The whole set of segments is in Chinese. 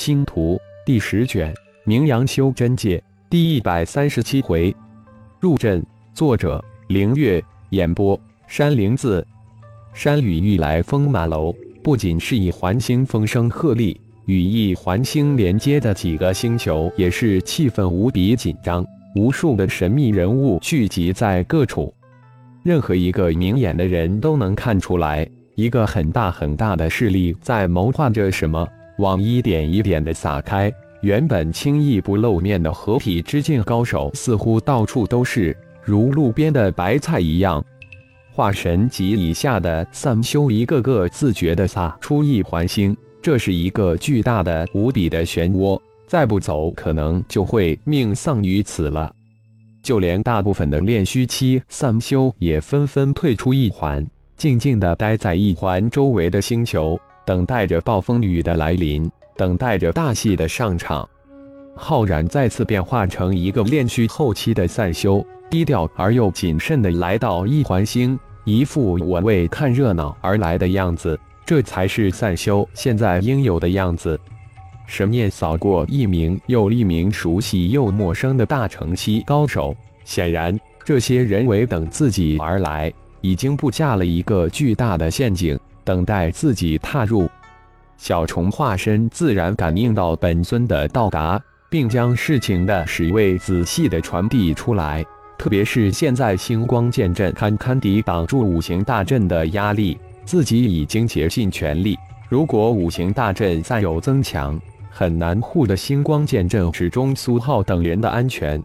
星图第十卷，名扬修真界第一百三十七回，入阵。作者：凌月，演播：山灵子。山雨欲来风满楼，不仅是以环星风声鹤唳，与一环星连接的几个星球也是气氛无比紧张。无数的神秘人物聚集在各处，任何一个明眼的人都能看出来，一个很大很大的势力在谋划着什么。往一点一点的撒开，原本轻易不露面的合体之境高手似乎到处都是，如路边的白菜一样。化神级以下的散修一个个自觉地撒出一环星，这是一个巨大的无比的漩涡，再不走可能就会命丧于此了。就连大部分的炼虚期散修也纷纷退出一环，静静地待在一环周围的星球。等待着暴风雨的来临，等待着大戏的上场。浩然再次变化成一个炼虚后期的散修，低调而又谨慎地来到一环星，一副我为看热闹而来的样子。这才是散修现在应有的样子。神念扫过一名又一名熟悉又陌生的大城期高手，显然这些人为等自己而来，已经布下了一个巨大的陷阱。等待自己踏入，小虫化身自然感应到本尊的到达，并将事情的始位仔细的传递出来。特别是现在星光剑阵堪堪抵挡住五行大阵的压力，自己已经竭尽全力。如果五行大阵再有增强，很难护得星光剑阵始终苏浩等人的安全。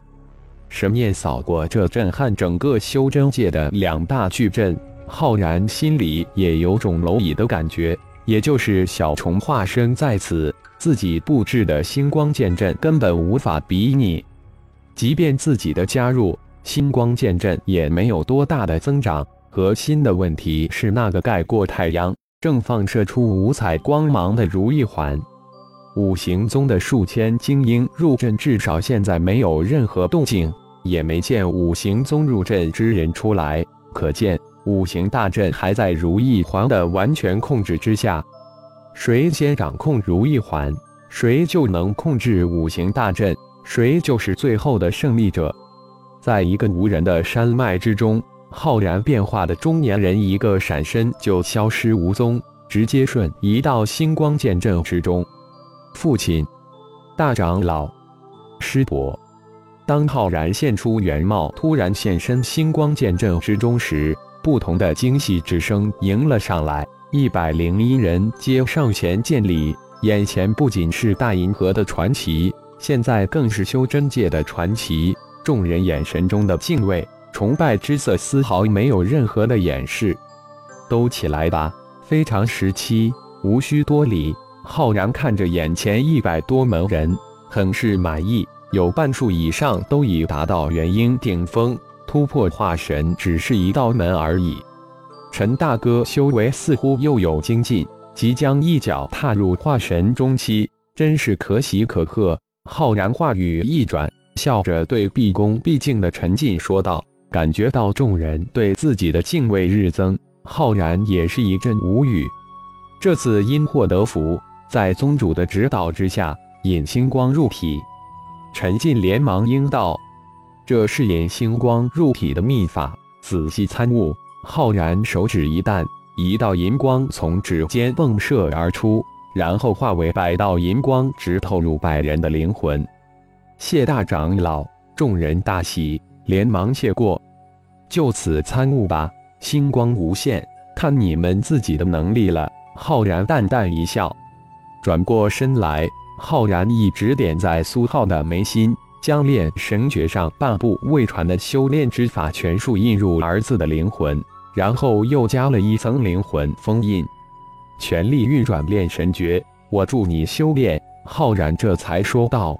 神念扫过这震撼整个修真界的两大巨阵。浩然心里也有种蝼蚁的感觉，也就是小虫化身在此，自己布置的星光剑阵根本无法比拟。即便自己的加入，星光剑阵也没有多大的增长。核心的问题是那个盖过太阳、正放射出五彩光芒的如意环。五行宗的数千精英入阵，至少现在没有任何动静，也没见五行宗入阵之人出来，可见。五行大阵还在如意环的完全控制之下，谁先掌控如意环，谁就能控制五行大阵，谁就是最后的胜利者。在一个无人的山脉之中，浩然变化的中年人一个闪身就消失无踪，直接瞬移到星光剑阵之中。父亲，大长老，师伯。当浩然现出原貌，突然现身星光剑阵之中时。不同的惊喜之声迎了上来，一百零一人皆上前见礼。眼前不仅是大银河的传奇，现在更是修真界的传奇。众人眼神中的敬畏、崇拜之色丝毫没有任何的掩饰。都起来吧，非常时期，无需多礼。浩然看着眼前一百多门人，很是满意，有半数以上都已达到元婴顶峰。突破化神只是一道门而已。陈大哥修为似乎又有精进，即将一脚踏入化神中期，真是可喜可贺。浩然话语一转，笑着对毕恭毕敬的陈进说道：“感觉到众人对自己的敬畏日增，浩然也是一阵无语。这次因祸得福，在宗主的指导之下，引星光入体。”陈进连忙应道。这是引星光入体的秘法，仔细参悟。浩然手指一弹，一道银光从指尖迸射而出，然后化为百道银光，直透入百人的灵魂。谢大长老，众人大喜，连忙谢过。就此参悟吧，星光无限，看你们自己的能力了。浩然淡淡一笑，转过身来，浩然一指点在苏浩的眉心。将炼神诀上半部未传的修炼之法全数印入儿子的灵魂，然后又加了一层灵魂封印，全力运转炼神诀。我助你修炼。浩然这才说道。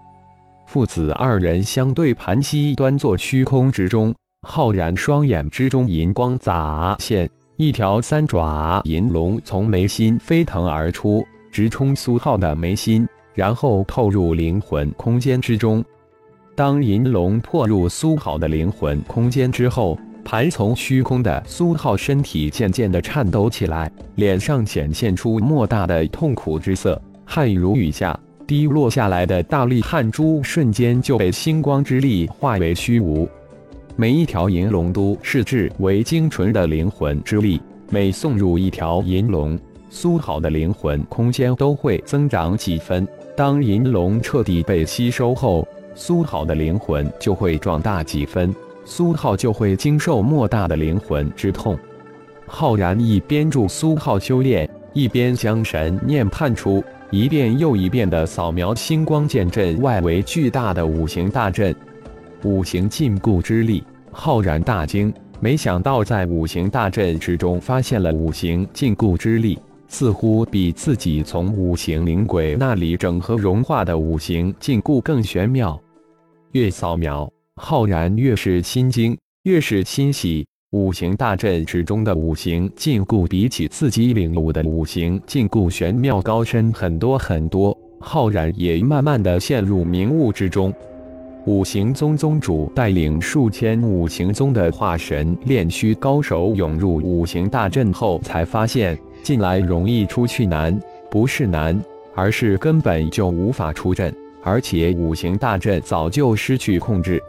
父子二人相对盘膝，端坐虚空之中。浩然双眼之中银光乍现，一条三爪银龙从眉心飞腾而出，直冲苏浩的眉心，然后透入灵魂空间之中。当银龙破入苏浩的灵魂空间之后，盘从虚空的苏浩身体渐渐的颤抖起来，脸上显现出莫大的痛苦之色，汗如雨下。滴落下来的大粒汗珠瞬间就被星光之力化为虚无。每一条银龙都视之为精纯的灵魂之力，每送入一条银龙，苏好的灵魂空间都会增长几分。当银龙彻底被吸收后，苏浩的灵魂就会壮大几分，苏浩就会经受莫大的灵魂之痛。浩然一边助苏浩修炼，一边将神念判出，一遍又一遍地扫描星光剑阵外围巨大的五行大阵。五行禁锢之力，浩然大惊，没想到在五行大阵之中发现了五行禁锢之力，似乎比自己从五行灵鬼那里整合融化的五行禁锢更玄妙。越扫描，浩然越是心惊，越是欣喜。五行大阵之中的五行禁锢，比起自己领悟的五行禁锢玄妙高深很多很多。浩然也慢慢的陷入迷雾之中。五行宗宗主带领数千五行宗的化神炼虚高手涌入五行大阵后，才发现进来容易出去难，不是难，而是根本就无法出阵，而且五行大阵早就失去控制。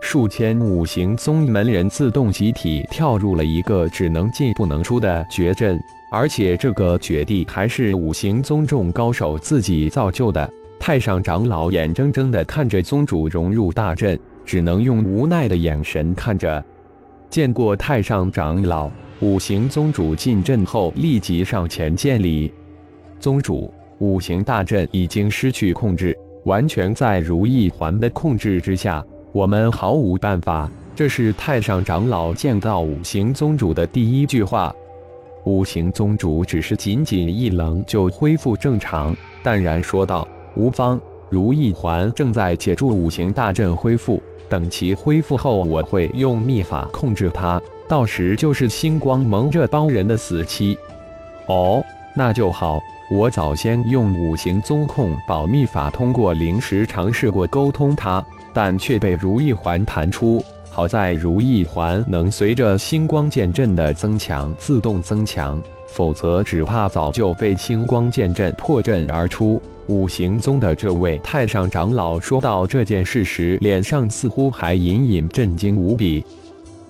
数千五行宗门人自动集体跳入了一个只能进不能出的绝阵，而且这个绝地还是五行宗众高手自己造就的。太上长老眼睁睁地看着宗主融入大阵，只能用无奈的眼神看着。见过太上长老，五行宗主进阵后立即上前见礼。宗主，五行大阵已经失去控制，完全在如意环的控制之下，我们毫无办法。这是太上长老见到五行宗主的第一句话。五行宗主只是仅仅一愣，就恢复正常，淡然说道。无方，如意环正在借助五行大阵恢复，等其恢复后，我会用秘法控制它，到时就是星光盟这帮人的死期。哦，那就好。我早先用五行宗控保密法通过灵石尝试过沟通它，但却被如意环弹出。好在如意环能随着星光剑阵的增强自动增强，否则只怕早就被星光剑阵破阵而出。五行宗的这位太上长老说到这件事时，脸上似乎还隐隐震惊无比。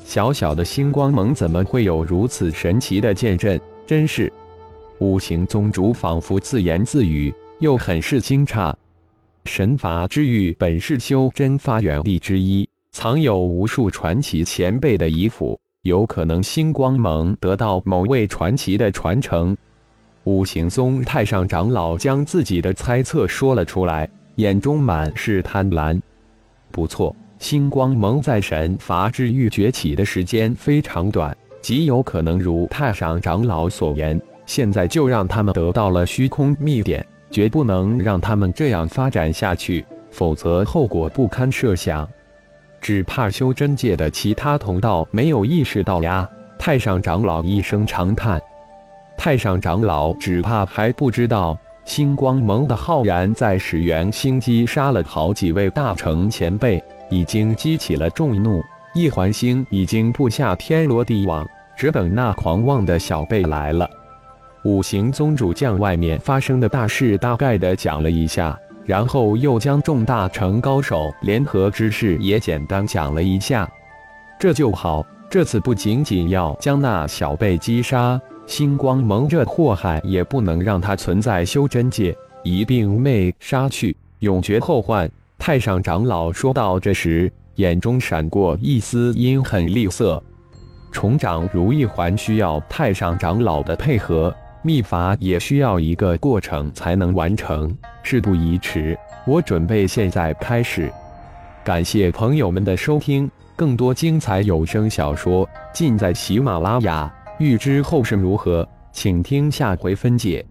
小小的星光盟怎么会有如此神奇的剑阵？真是……五行宗主仿佛自言自语，又很是惊诧。神法之域本是修真发源地之一，藏有无数传奇前辈的遗符，有可能星光盟得到某位传奇的传承。五行宗太上长老将自己的猜测说了出来，眼中满是贪婪。不错，星光盟在神罚之域崛起的时间非常短，极有可能如太上长老所言，现在就让他们得到了虚空秘典，绝不能让他们这样发展下去，否则后果不堪设想。只怕修真界的其他同道没有意识到呀！太上长老一声长叹。太上长老只怕还不知道，星光盟的浩然在始元星击杀了好几位大成前辈，已经激起了众怒。一环星已经布下天罗地网，只等那狂妄的小辈来了。五行宗主将外面发生的大事大概的讲了一下，然后又将众大成高手联合之事也简单讲了一下。这就好，这次不仅仅要将那小辈击杀。星光蒙这祸害也不能让他存在修真界，一并灭杀去，永绝后患。太上长老说到这时，眼中闪过一丝阴狠厉色。重掌如意环需要太上长老的配合，秘法也需要一个过程才能完成。事不宜迟，我准备现在开始。感谢朋友们的收听，更多精彩有声小说尽在喜马拉雅。欲知后事如何，请听下回分解。